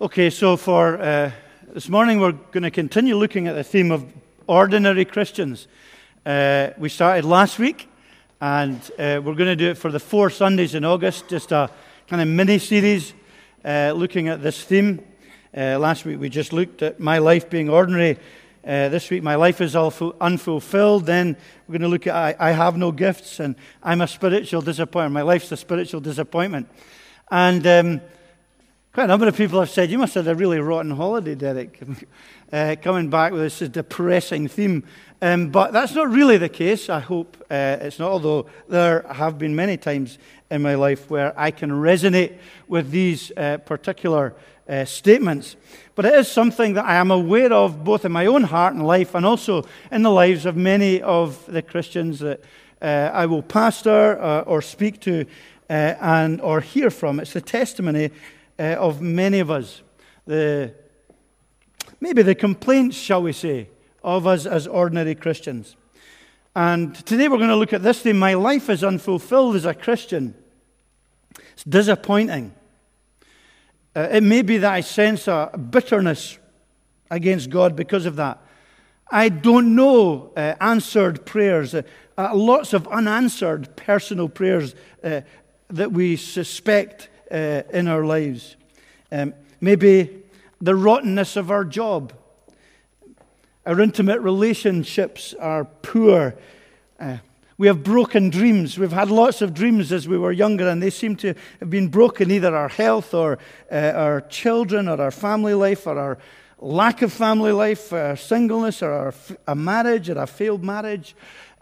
Okay, so for uh, this morning, we're going to continue looking at the theme of ordinary Christians. Uh, we started last week, and uh, we're going to do it for the four Sundays in August, just a kind of mini series uh, looking at this theme. Uh, last week, we just looked at my life being ordinary. Uh, this week, my life is all unfulfilled. Then we're going to look at I, I have no gifts, and I'm a spiritual disappointment. My life's a spiritual disappointment. And um, Quite a number of people have said, You must have had a really rotten holiday, Derek, uh, coming back with this depressing theme. Um, but that's not really the case. I hope uh, it's not, although there have been many times in my life where I can resonate with these uh, particular uh, statements. But it is something that I am aware of both in my own heart and life and also in the lives of many of the Christians that uh, I will pastor uh, or speak to and or hear from. It's the testimony uh, of many of us. The, maybe the complaints, shall we say, of us as ordinary Christians. And today we're going to look at this thing My life is unfulfilled as a Christian. It's disappointing. Uh, it may be that I sense a bitterness against God because of that. I don't know uh, answered prayers, uh, uh lots of unanswered personal prayers uh, that we suspect uh, in our lives. Um, maybe the rottenness of our job. Our intimate relationships are poor. Uh, we have broken dreams. We've had lots of dreams as we were younger, and they seem to have been broken either our health or uh, our children or our family life or our lack of family life, our singleness or our, a marriage or a failed marriage.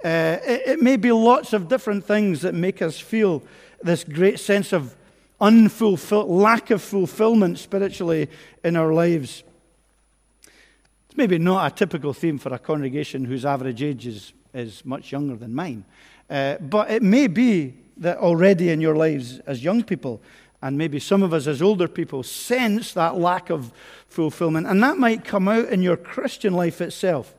Uh, it, it may be lots of different things that make us feel this great sense of unfulfilled, lack of fulfillment spiritually in our lives. It's maybe not a typical theme for a congregation whose average age is, is much younger than mine. Uh, but it may be that already in your lives as young people, and maybe some of us as older people, sense that lack of fulfillment. And that might come out in your Christian life itself.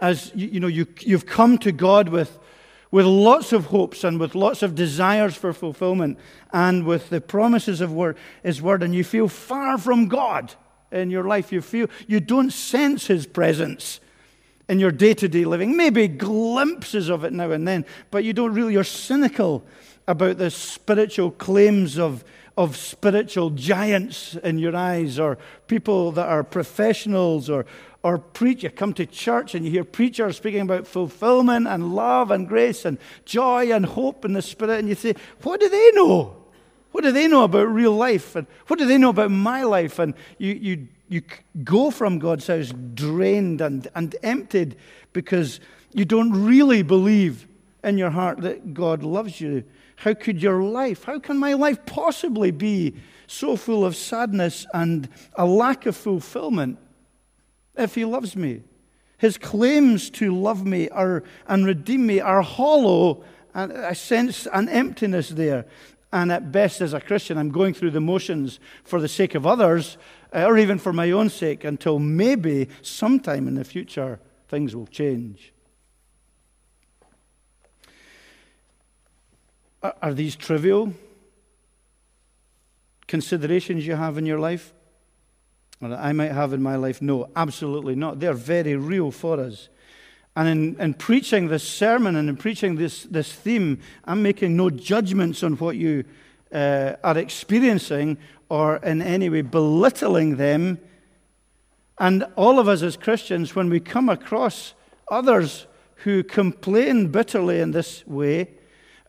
As you, you know, you, you've come to God with with lots of hopes and with lots of desires for fulfillment and with the promises of word, His word, and you feel far from God in your life. You feel you don't sense His presence in your day to day living. Maybe glimpses of it now and then, but you don't really, you're cynical about the spiritual claims of, of spiritual giants in your eyes or people that are professionals or, or preach, you come to church and you hear preachers speaking about fulfillment and love and grace and joy and hope in the Spirit, and you say, What do they know? What do they know about real life? And what do they know about my life? And you, you, you go from God's house drained and, and emptied because you don't really believe in your heart that God loves you. How could your life, how can my life possibly be so full of sadness and a lack of fulfillment? If he loves me. His claims to love me are, and redeem me are hollow, and I sense an emptiness there. And at best, as a Christian, I'm going through the motions for the sake of others, uh, or even for my own sake, until maybe sometime in the future things will change. Are these trivial considerations you have in your life? Or that I might have in my life? No, absolutely not. They're very real for us. And in, in preaching this sermon and in preaching this, this theme, I'm making no judgments on what you uh, are experiencing or in any way belittling them. And all of us as Christians, when we come across others who complain bitterly in this way,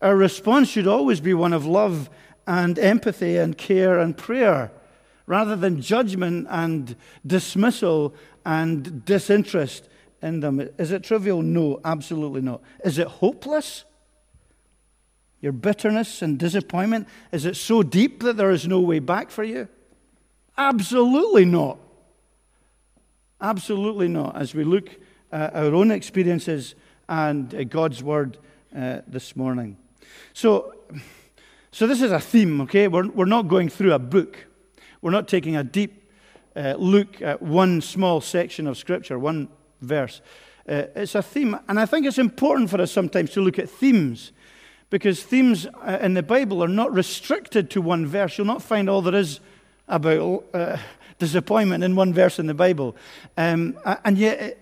our response should always be one of love and empathy and care and prayer rather than judgment and dismissal and disinterest in them. Is it trivial? No, absolutely not. Is it hopeless? Your bitterness and disappointment, is it so deep that there is no way back for you? Absolutely not. Absolutely not. As we look at our own experiences and God's word uh, this morning. So, so this is a theme, okay? We're, we're not going through a book. We're not taking a deep uh, look at one small section of Scripture, one verse. Uh, it's a theme, and I think it's important for us sometimes to look at themes because themes uh, in the Bible are not restricted to one verse. You'll not find all there is about uh, disappointment in one verse in the Bible. Um, and yet,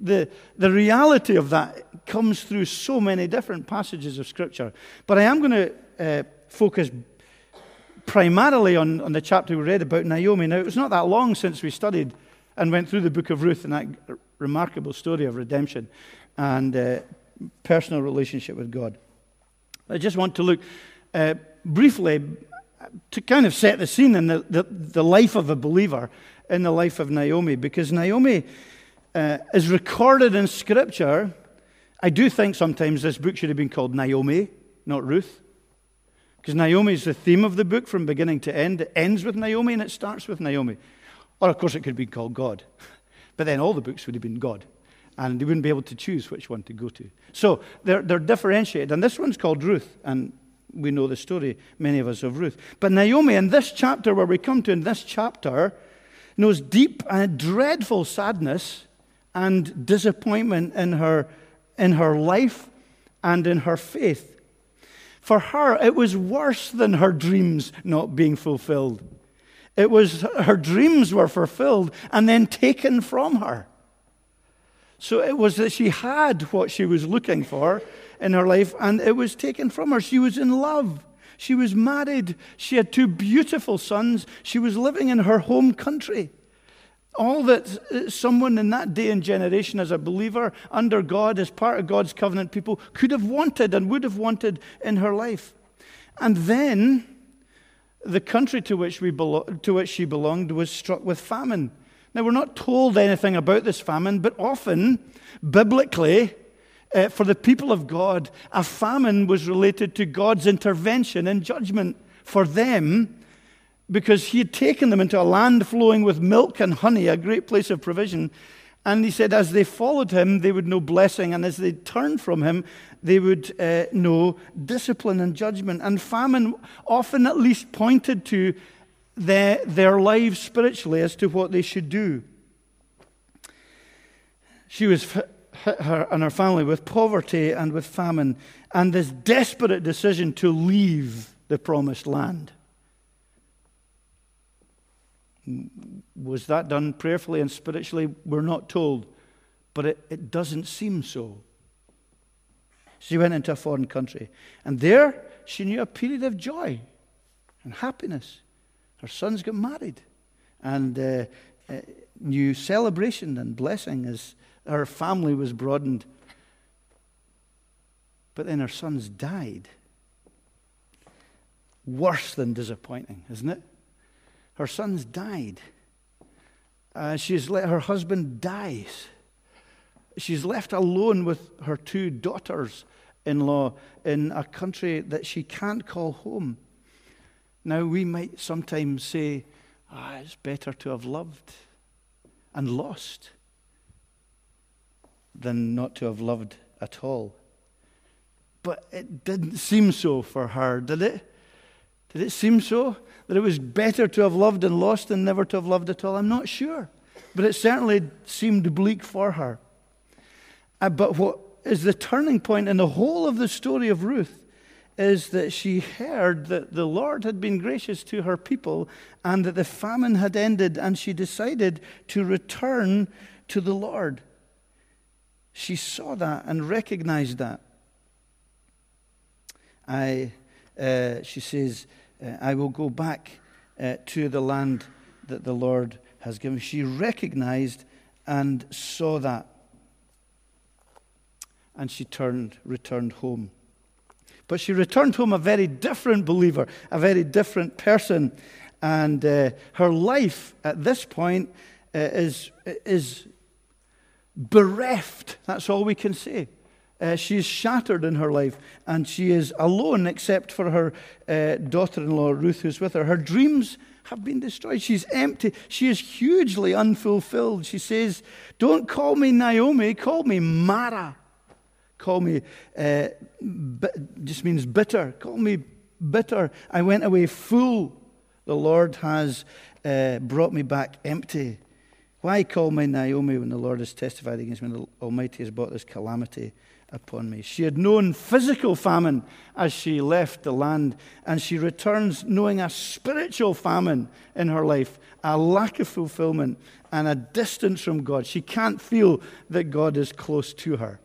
the, the reality of that comes through so many different passages of Scripture. But I am going to uh, focus primarily on, on the chapter we read about Naomi. Now, it was not that long since we studied and went through the book of Ruth and that remarkable story of redemption and uh, personal relationship with God. I just want to look uh, briefly to kind of set the scene in the, the, the, life of a believer in the life of Naomi, because Naomi uh, is recorded in Scripture. I do think sometimes this book should have been called Naomi, not Ruth. Because Naomi is the theme of the book from beginning to end. It ends with Naomi and it starts with Naomi. Or, of course, it could be called God. But then all the books would have been God. And they wouldn't be able to choose which one to go to. So they're, they're differentiated. And this one's called Ruth. And we know the story, many of us, of Ruth. But Naomi, in this chapter, where we come to in this chapter, knows deep and dreadful sadness and disappointment in her, in her life and in her faith. For her, it was worse than her dreams not being fulfilled. It was her dreams were fulfilled and then taken from her. So it was that she had what she was looking for in her life and it was taken from her. She was in love. She was married. She had two beautiful sons. She was living in her home country all that uh, someone in that day and generation, as a believer under God, as part of God's covenant people, could have wanted and would have wanted in her life. And then the country to which, we belo- to which she belonged was struck with famine. Now, we're not told anything about this famine, but often, biblically, uh, for the people of God, a famine was related to God's intervention and judgment for them because he had taken them into a land flowing with milk and honey, a great place of provision. And he said, as they followed him, they would know blessing, and as they turned from him, they would uh, know discipline and judgment. And famine often at least pointed to their, their lives spiritually as to what they should do. She was hit her and her family with poverty and with famine, and this desperate decision to leave the promised land. Was that done prayerfully and spiritually? We're not told, but it, it doesn't seem so. She went into a foreign country, and there she knew a period of joy and happiness. Her sons got married, and uh, uh, new celebration and blessing as her family was broadened. But then her sons died. Worse than disappointing, isn't it? Her sons died. Uh, she's let her husband dies. She's left alone with her two daughters in law in a country that she can't call home. Now, we might sometimes say, ah, it's better to have loved and lost than not to have loved at all. But it didn't seem so for her, did it? Did it seem so? That it was better to have loved and lost than never to have loved at all? I'm not sure. But it certainly seemed bleak for her. Uh, but what is the turning point in the whole of the story of Ruth is that she heard that the Lord had been gracious to her people and that the famine had ended, and she decided to return to the Lord. She saw that and recognized that. I, uh, she says, uh, I will go back uh, to the land that the Lord has given. She recognized and saw that. And she turned, returned home. But she returned home a very different believer, a very different person. And uh, her life at this point uh, is, is bereft. That's all we can say. Uh, she is shattered in her life and she is alone except for her uh, daughter in law, Ruth, who's with her. Her dreams have been destroyed. She's empty. She is hugely unfulfilled. She says, Don't call me Naomi, call me Mara. Call me, uh, just means bitter. Call me bitter. I went away full. The Lord has uh, brought me back empty. Why call me Naomi when the Lord has testified against me? The Almighty has brought this calamity upon me. She had known physical famine as she left the land, and she returns knowing a spiritual famine in her life, a lack of fulfillment, and a distance from God. She can't feel that God is close to her.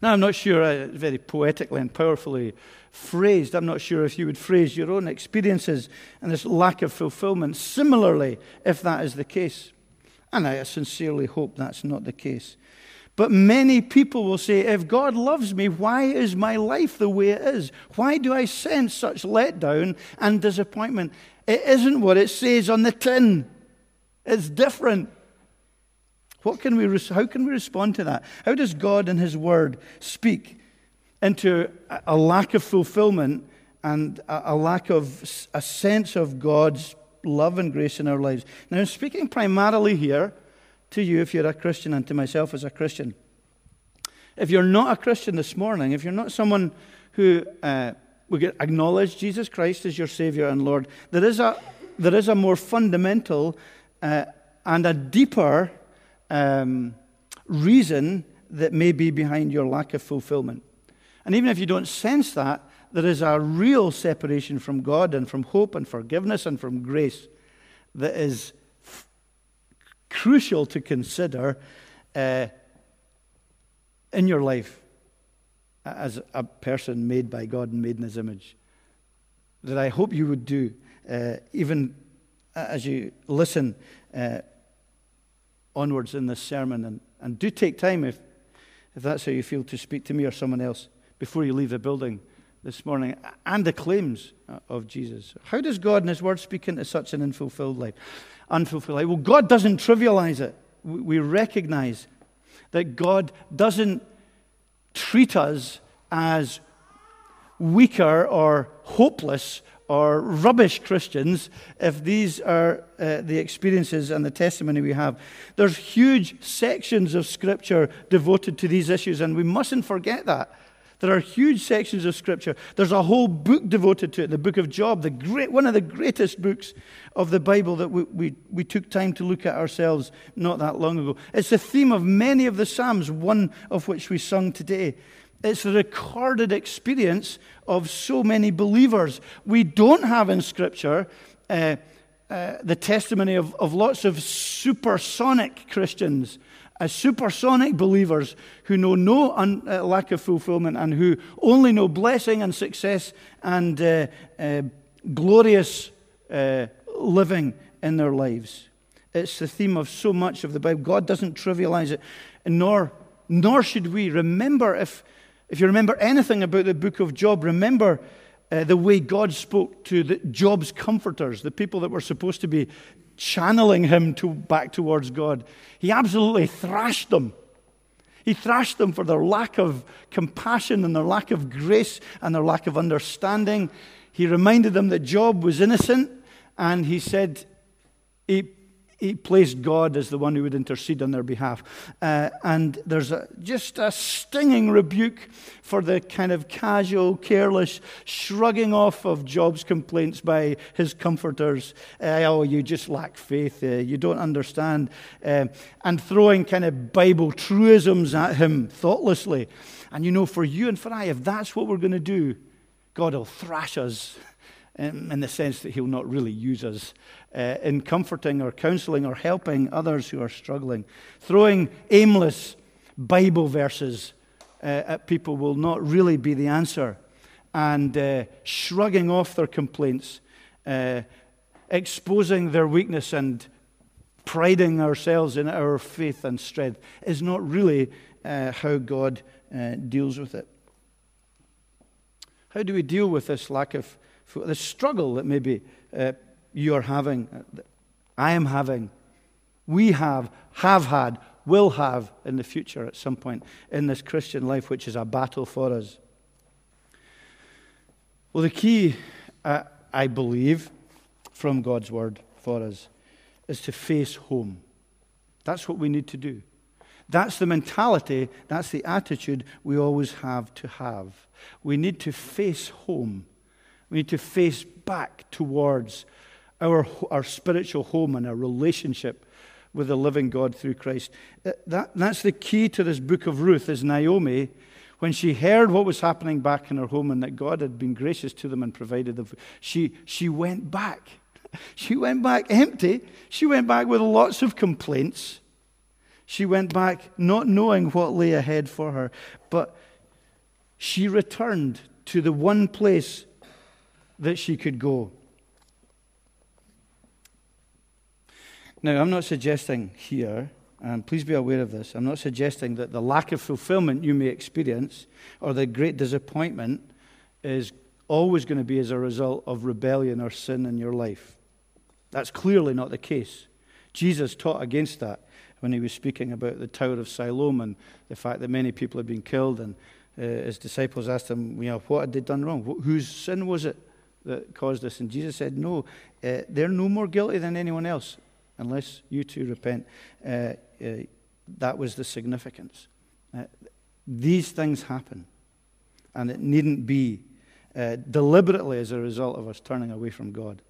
Now, I'm not sure, uh, very poetically and powerfully phrased, I'm not sure if you would phrase your own experiences and this lack of fulfillment similarly, if that is the case. And I sincerely hope that's not the case. But many people will say, if God loves me, why is my life the way it is? Why do I sense such letdown and disappointment? It isn't what it says on the tin, it's different. What can we, how can we respond to that? How does God and His Word speak into a lack of fulfillment and a lack of a sense of God's love and grace in our lives? Now, I'm speaking primarily here to you if you're a Christian and to myself as a Christian. If you're not a Christian this morning, if you're not someone who uh, would acknowledge Jesus Christ as your Savior and Lord, there is a, there is a more fundamental uh, and a deeper um, reason that may be behind your lack of fulfillment. And even if you don't sense that, there is a real separation from God and from hope and forgiveness and from grace that is crucial to consider uh, in your life as a person made by God and made in His image. That I hope you would do, uh, even as you listen uh, onwards in this sermon. And, and do take time, if, if that's how you feel, to speak to me or someone else before you leave the building this morning and the claims uh, of Jesus. How does God and His Word speak into such an unfulfilled life? Unfulfilled life. Well, God doesn't trivialize it. We recognize that God doesn't treat us as weaker or hopeless or rubbish Christians if these are uh, the experiences and the testimony we have. There's huge sections of Scripture devoted to these issues, and we mustn't forget that. There are huge sections of Scripture. There's a whole book devoted to it, the book of Job, the great, one of the greatest books of the Bible that we, we, we took time to look at ourselves not that long ago. It's the theme of many of the Psalms, one of which we sung today. It's the recorded experience of so many believers. We don't have in Scripture uh, uh, the testimony of, of lots of supersonic Christians, uh, supersonic believers who know no un, uh, lack of fulfillment and who only know blessing and success and uh, uh, glorious living in their lives. It's the theme of so much of the Bible. God doesn't trivialize it, nor, nor should we. Remember, if if you remember anything about the book of Job, remember uh, the way God spoke to the, Job's comforters, the people that were supposed to be channeling him to, back towards God. He absolutely thrashed them. He thrashed them for their lack of compassion and their lack of grace and their lack of understanding. He reminded them that Job was innocent, and he said, he he placed God as the one who would intercede on their behalf. Uh, and there's a, just a stinging rebuke for the kind of casual, careless shrugging off of Job's complaints by his comforters. Uh, oh, you just lack faith. Uh, you don't understand. Uh, and throwing kind of Bible truisms at him thoughtlessly. And you know, for you and for I, if that's what we're going to do, God will thrash us in, the sense that he'll not really use us uh, in comforting or counseling or helping others who are struggling. Throwing aimless Bible verses uh, at people will not really be the answer. And uh, shrugging off their complaints, uh, exposing their weakness and priding ourselves in our faith and strength is not really uh, how God uh, deals with it. How do we deal with this lack of the struggle that maybe uh, you're having, uh, I am having, we have, have had, will have in the future at some point in this Christian life, which is a battle for us. Well, the key, uh, I believe, from God's word for us is to face home. That's what we need to do. That's the mentality, that's the attitude we always have to have. We need to face home. We need to face back towards our, our spiritual home and our relationship with the living God through Christ. Uh, that, that's the key to this book of Ruth, is Naomi, when she heard what was happening back in her home and that God had been gracious to them and provided them, she, she went back. She went back empty. She went back with lots of complaints. She went back not knowing what lay ahead for her, but she returned to the one place that she could go. Now, I'm not suggesting here, and please be aware of this, I'm not suggesting that the lack of fulfillment you may experience or the great disappointment is always going to be as a result of rebellion or sin in your life. That's clearly not the case. Jesus taught against that when he was speaking about the Tower of Siloam and the fact that many people had been killed. And uh, his disciples asked him, you know, what had they done wrong? Wh- whose sin was it that caused this? And Jesus said, no, uh, they're no more guilty than anyone else unless you too repent. Uh, uh that was the significance. Uh, these things happen, and it needn't be uh, deliberately as a result of us turning away from God.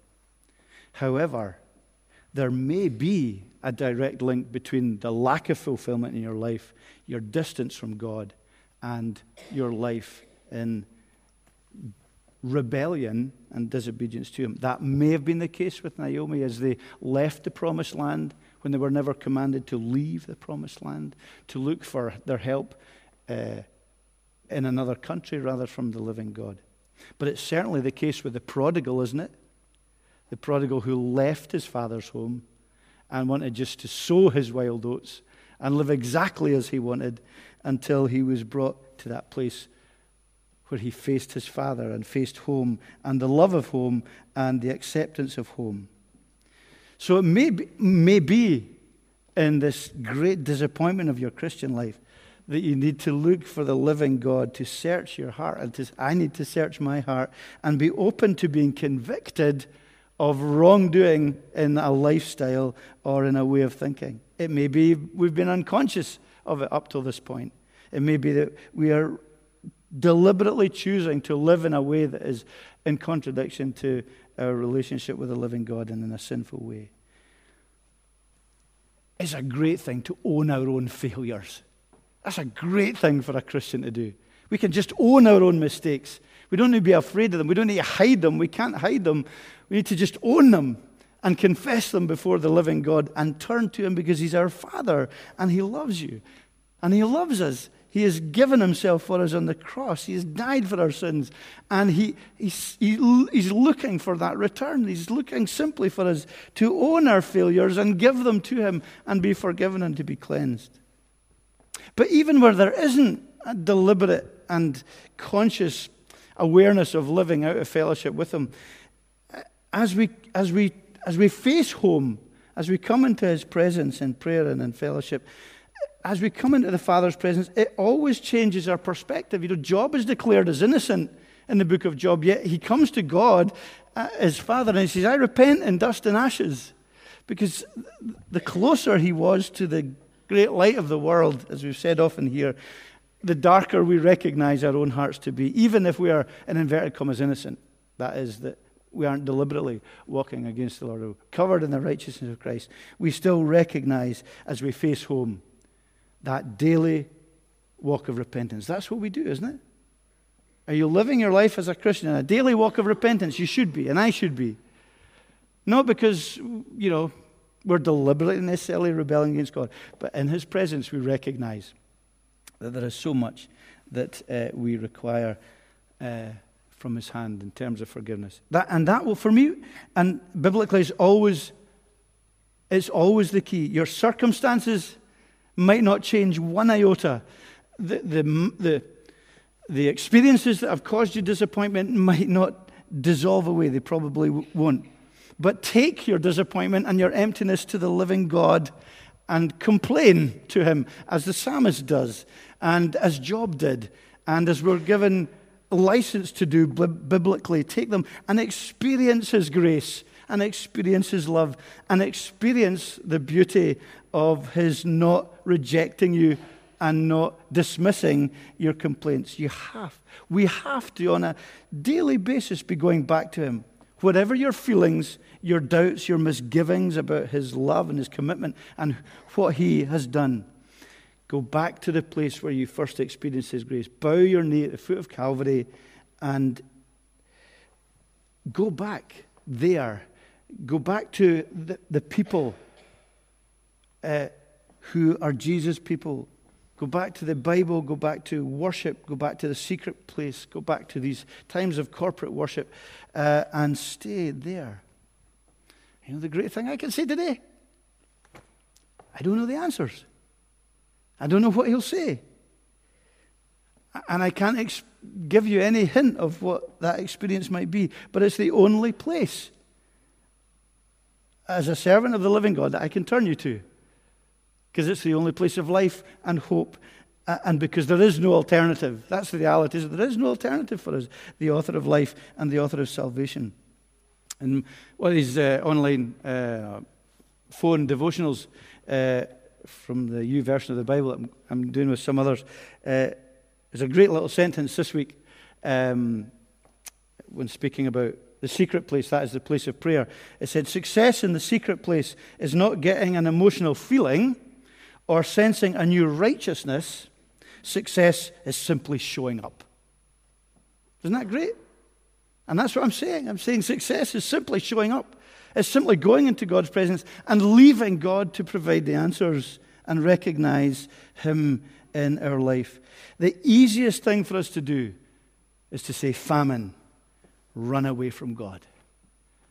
However, there may be a direct link between the lack of fulfillment in your life, your distance from God, and your life in rebellion and disobedience to Him. That may have been the case with Naomi as they left the promised land when they were never commanded to leave the promised land, to look for their help uh, in another country rather from the living God. But it's certainly the case with the prodigal, isn't it? The prodigal who left his father's home and wanted just to sow his wild oats and live exactly as he wanted until he was brought to that place where he faced his father and faced home and the love of home and the acceptance of home. So it may be, may be in this great disappointment of your Christian life that you need to look for the living God to search your heart. And to, I need to search my heart and be open to being convicted of wrongdoing in a lifestyle or in a way of thinking. It may be we've been unconscious of it up till this point. It may be that we are deliberately choosing to live in a way that is in contradiction to our relationship with the living God and in a sinful way. It's a great thing to own our own failures. That's a great thing for a Christian to do. We can just own our own mistakes. We don't need to be afraid of them. We don't need to hide them. We can't hide them. We need to just own them and confess them before the living God and turn to Him because He's our Father and He loves you and He loves us. He has given Himself for us on the cross. He has died for our sins. And he, he's, he, he's looking for that return. He's looking simply for us to own our failures and give them to Him and be forgiven and to be cleansed. But even where there isn't a deliberate and conscious awareness of living out of fellowship with Him, as we, as we, as we face home, as we come into His presence in prayer and in fellowship, as we come into the Father's presence, it always changes our perspective. You know, Job is declared as innocent in the book of Job, yet he comes to God, uh, his Father, and he says, I repent in dust and ashes. Because the closer he was to the great light of the world, as we've said often here, the darker we recognize our own hearts to be, even if we are, in inverted commas, innocent. That is, that we aren't deliberately walking against the Lord, covered in the righteousness of Christ. We still recognize as we face home that daily walk of repentance. That's what we do, isn't it? Are you living your life as a Christian in a daily walk of repentance? You should be, and I should be. Not because, you know, we're deliberately necessarily rebelling against God, but in His presence we recognize that there is so much that uh, we require uh, from His hand in terms of forgiveness. That, and that will, for me, and biblically, is always, it's always the key. Your circumstances might not change one iota. The, the, the, the experiences that have caused you disappointment might not dissolve away. They probably won't. But take your disappointment and your emptiness to the living God and complain to Him, as the psalmist does, and as Job did, and as we're given license to do biblically. Take them and experience His grace and experience His love and experience the beauty of His not rejecting you and not dismissing your complaints. You have. We have to, on a daily basis, be going back to Him. Whatever your feelings, your doubts, your misgivings about his love and his commitment and what he has done, go back to the place where you first experienced his grace. Bow your knee at the foot of Calvary and go back there. Go back to the, the people uh, who are Jesus' people Go back to the Bible, go back to worship, go back to the secret place, go back to these times of corporate worship, uh, and stay there. You know, the great thing I can say today I don't know the answers. I don't know what he'll say. And I can't ex- give you any hint of what that experience might be, but it's the only place as a servant of the living God that I can turn you to because it's the only place of life and hope, and because there is no alternative. That's the reality. There is no alternative for us, the author of life and the author of salvation. And one of these uh, online uh, phone devotionals uh, from the YouVersion of the Bible that I'm, I'm doing with some others, uh, there's a great little sentence this week um, when speaking about the secret place, that is the place of prayer. It said, Success in the secret place is not getting an emotional feeling or sensing a new righteousness, success is simply showing up. Isn't that great? And that's what I'm saying. I'm saying success is simply showing up. It's simply going into God's presence and leaving God to provide the answers and recognize Him in our life. The easiest thing for us to do is to say, famine, run away from God.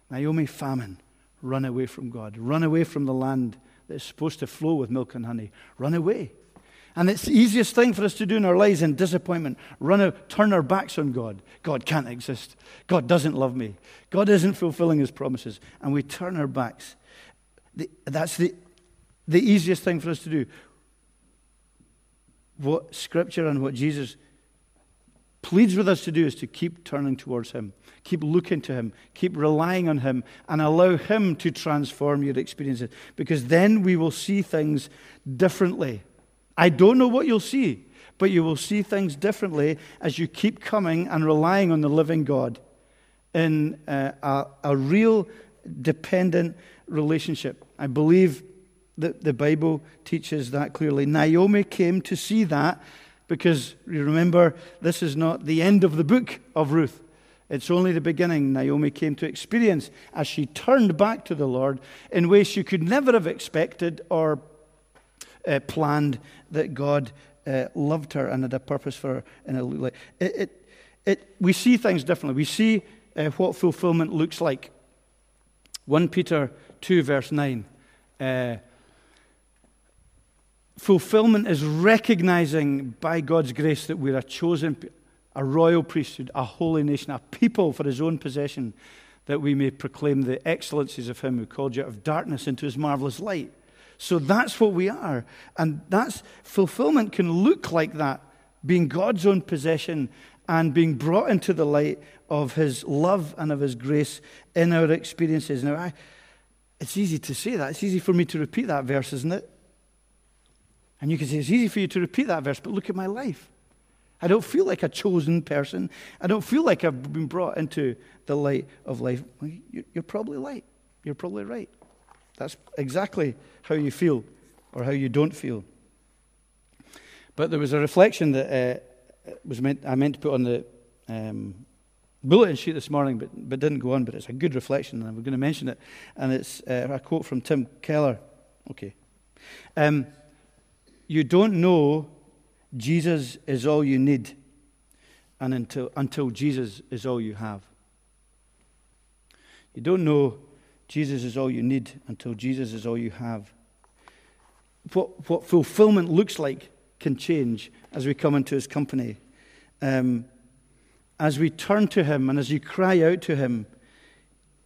Naomi, famine, run away from God. Run away from the land that's supposed to flow with milk and honey. Run away. And it's the easiest thing for us to do in our lives in disappointment. Run out, turn our backs on God. God can't exist. God doesn't love me. God isn't fulfilling his promises. And we turn our backs. The, that's the, the easiest thing for us to do. What Scripture and what Jesus pleads with us to do is to keep turning towards him. Keep looking to Him. Keep relying on Him and allow Him to transform your experiences because then we will see things differently. I don't know what you'll see, but you will see things differently as you keep coming and relying on the living God in uh, a, a real dependent relationship. I believe that the Bible teaches that clearly. Naomi came to see that because you remember, this is not the end of the book of Ruth. It's only the beginning Naomi came to experience as she turned back to the Lord in ways she could never have expected or uh, planned that God uh, loved her and had a purpose for her life. It, it, it, we see things differently. We see uh, what fulfillment looks like. 1 Peter 2, verse 9. Fulfillment is recognizing by God's grace that we're a chosen a royal priesthood, a holy nation, a people for his own possession, that we may proclaim the excellencies of him who called you out of darkness into his marvelous light. So that's what we are. And that's fulfillment can look like that, being God's own possession and being brought into the light of his love and of his grace in our experiences. Now, I, it's easy to say that. It's easy for me to repeat that verse, isn't it? And you can say, it's easy for you to repeat that verse, but look at my life. I don't feel like a chosen person. I don't feel like I've been brought into the light of life. You're probably right. You're probably right. That's exactly how you feel or how you don't feel. But there was a reflection that uh, was meant, I meant to put on the um, bulletin sheet this morning, but, but didn't go on. But it's a good reflection, and we're going to mention it. And it's uh, a quote from Tim Keller. Okay. Um, you don't know Jesus is all you need, and until, until Jesus is all you have. You don't know Jesus is all you need until Jesus is all you have. What, what fulfillment looks like can change as we come into his company. Um, as we turn to him and as you cry out to him,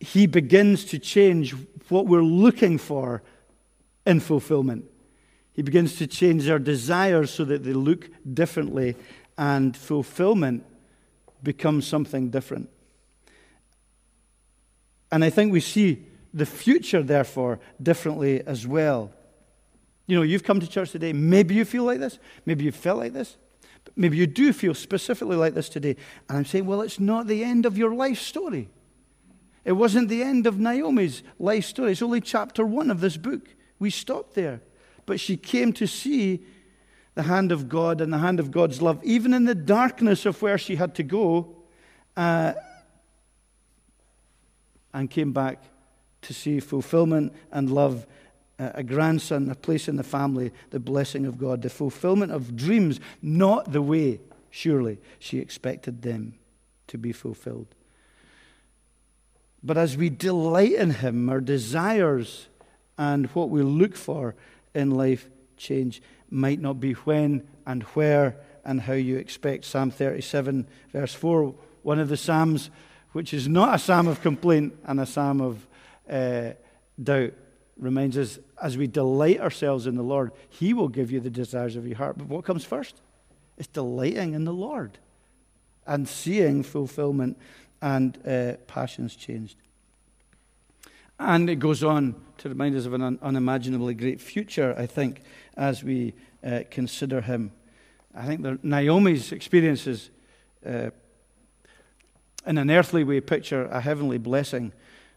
he begins to change what we're looking for in fulfillment. He begins to change our desires so that they look differently, and fulfillment becomes something different. And I think we see the future, therefore, differently as well. You know, you've come to church today. Maybe you feel like this. Maybe you felt like this. Maybe you do feel specifically like this today. And I'm saying, well, it's not the end of your life story. It wasn't the end of Naomi's life story. It's only chapter one of this book. We stopped there. But she came to see the hand of God and the hand of God's love, even in the darkness of where she had to go, uh, and came back to see fulfillment and love, uh, a grandson, a place in the family, the blessing of God, the fulfillment of dreams, not the way, surely, she expected them to be fulfilled. But as we delight in Him, our desires and what we look for in life change. Might not be when and where and how you expect. Psalm 37, verse 4, one of the Psalms which is not a psalm of complaint and a psalm of uh, doubt, reminds us as we delight ourselves in the Lord, He will give you the desires of your heart. But what comes first? It's delighting in the Lord and seeing fulfillment and uh, passions changed. And it goes on to remind us of an unimaginably great future, I think, as we uh, consider him. I think that Naomi's experiences uh, in an earthly way picture a heavenly blessing.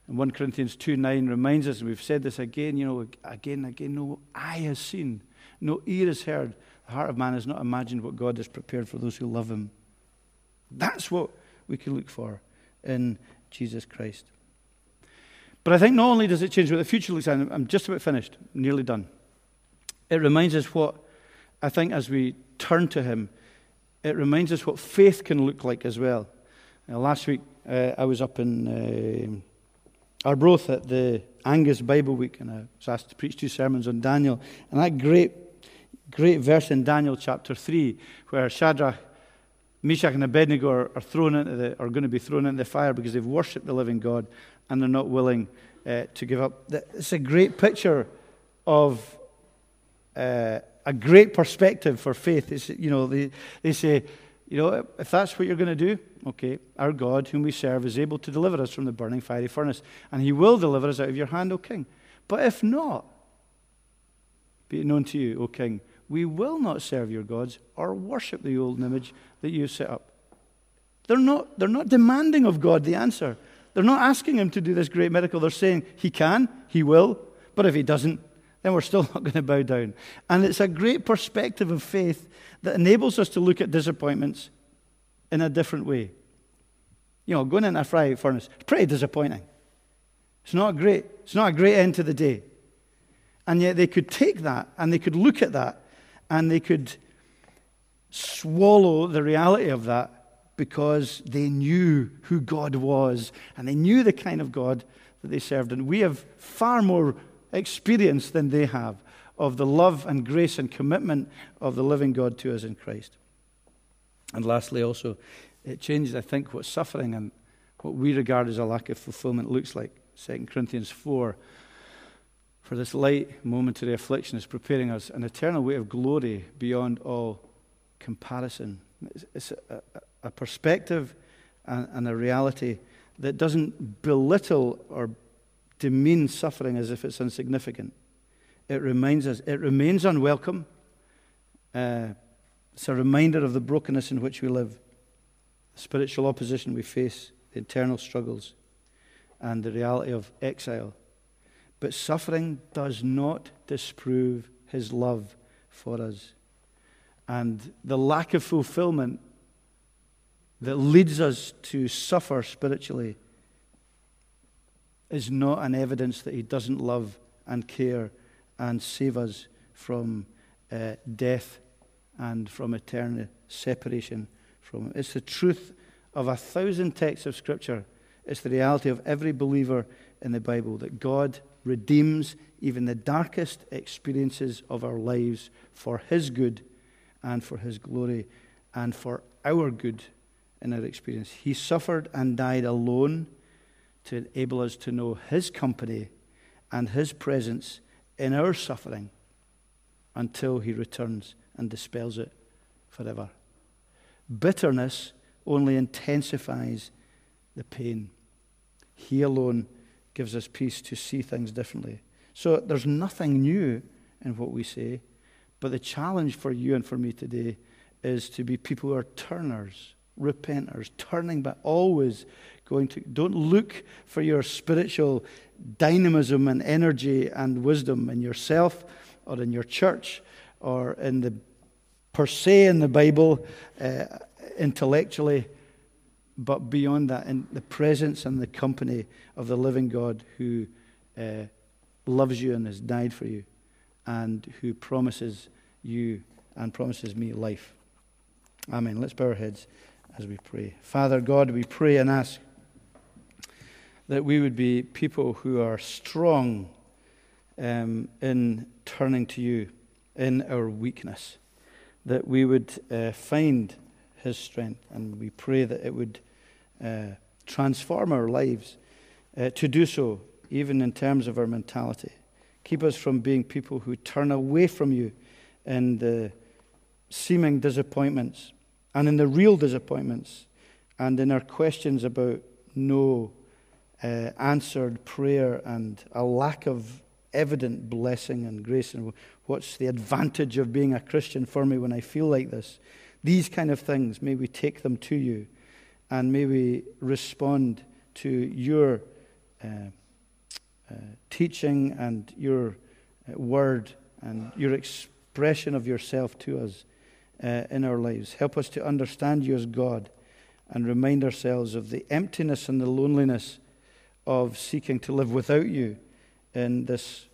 And 1 Corinthians 2 9 reminds us, and we've said this again, you know, again again, no eye has seen, no ear has heard, the heart of man has not imagined what God has prepared for those who love him. That's what we can look for in Jesus Christ. But I think not only does it change what the future looks like, I'm just about finished, nearly done. It reminds us what, I think, as we turn to Him, it reminds us what faith can look like as well. Now, last week, uh, I was up in uh, Arbroath at the Angus Bible Week, and I was asked to preach two sermons on Daniel. And that great, great verse in Daniel chapter 3, where Shadrach, Meshach, and Abednego are, are, thrown into the, are going to be thrown into the fire because they've worshipped the living God and they're not willing uh, to give up. It's a great picture of uh, a great perspective for faith. It's, you know, they, they say, you know, if that's what you're going to do, okay, our God, whom we serve, is able to deliver us from the burning fiery furnace, and he will deliver us out of your hand, O king. But if not, be it known to you, O king, we will not serve your gods or worship the old image that you set up. They're not, they're not demanding of God the answer. They're not asking him to do this great miracle. They're saying he can, he will, but if he doesn't, then we're still not going to bow down. And it's a great perspective of faith that enables us to look at disappointments in a different way. You know, going in a fry furnace, it's pretty disappointing. It's not great. It's not a great end to the day. And yet they could take that and they could look at that and they could swallow the reality of that because they knew who God was and they knew the kind of God that they served. And we have far more experience than they have of the love and grace and commitment of the living God to us in Christ. And lastly, also, it changes, I think, what suffering and what we regard as a lack of fulfillment looks like. 2 Corinthians 4 For this light momentary affliction is preparing us an eternal way of glory beyond all comparison. It's a, a, perspective and, and a reality that doesn't belittle or demean suffering as if it's insignificant. It reminds us, it remains unwelcome. Uh, it's a reminder of the brokenness in which we live, the spiritual opposition we face, the internal struggles, and the reality of exile. But suffering does not disprove his love for us. And the lack of fulfillment that leads us to suffer spiritually is not an evidence that He doesn't love and care and save us from uh, death and from eternal separation from Him. It's the truth of a thousand texts of Scripture. It's the reality of every believer in the Bible that God redeems even the darkest experiences of our lives for His good and for His glory and for our good in our experience. He suffered and died alone to enable us to know His company and His presence in our suffering until He returns and dispels it forever. Bitterness only intensifies the pain. He alone gives us peace to see things differently. So there's nothing new in what we say, but the challenge for you and for me today is to be people who are turners repenters, turning back, always going to, don't look for your spiritual dynamism and energy and wisdom in yourself or in your church or in the per se in the Bible uh, intellectually, but beyond that, in the presence and the company of the living God who uh, loves you and has died for you and who promises you and promises me life. Amen. Let's bow our heads as we pray. Father God, we pray and ask that we would be people who are strong um, in turning to you in our weakness, that we would uh, find his strength, and we pray that it would uh, transform our lives uh, to do so, even in terms of our mentality. Keep us from being people who turn away from you in the seeming disappointments and in the real disappointments and in our questions about no uh, answered prayer and a lack of evident blessing and grace and what's the advantage of being a Christian for me when I feel like this. These kind of things, may we take them to you and may we respond to your uh, uh, teaching and your uh, word and your expression of yourself to us uh, in our lives. Help us to understand you as God and remind ourselves of the emptiness and the loneliness of seeking to live without you in this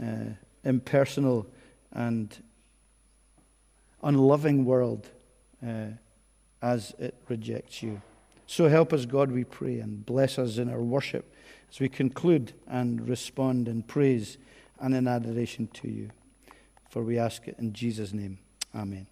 uh, impersonal and unloving world uh, as it rejects you. So help us, God, we pray, and bless us in our worship as we conclude and respond in praise and in adoration to you. For we ask it in Jesus' name. Amen.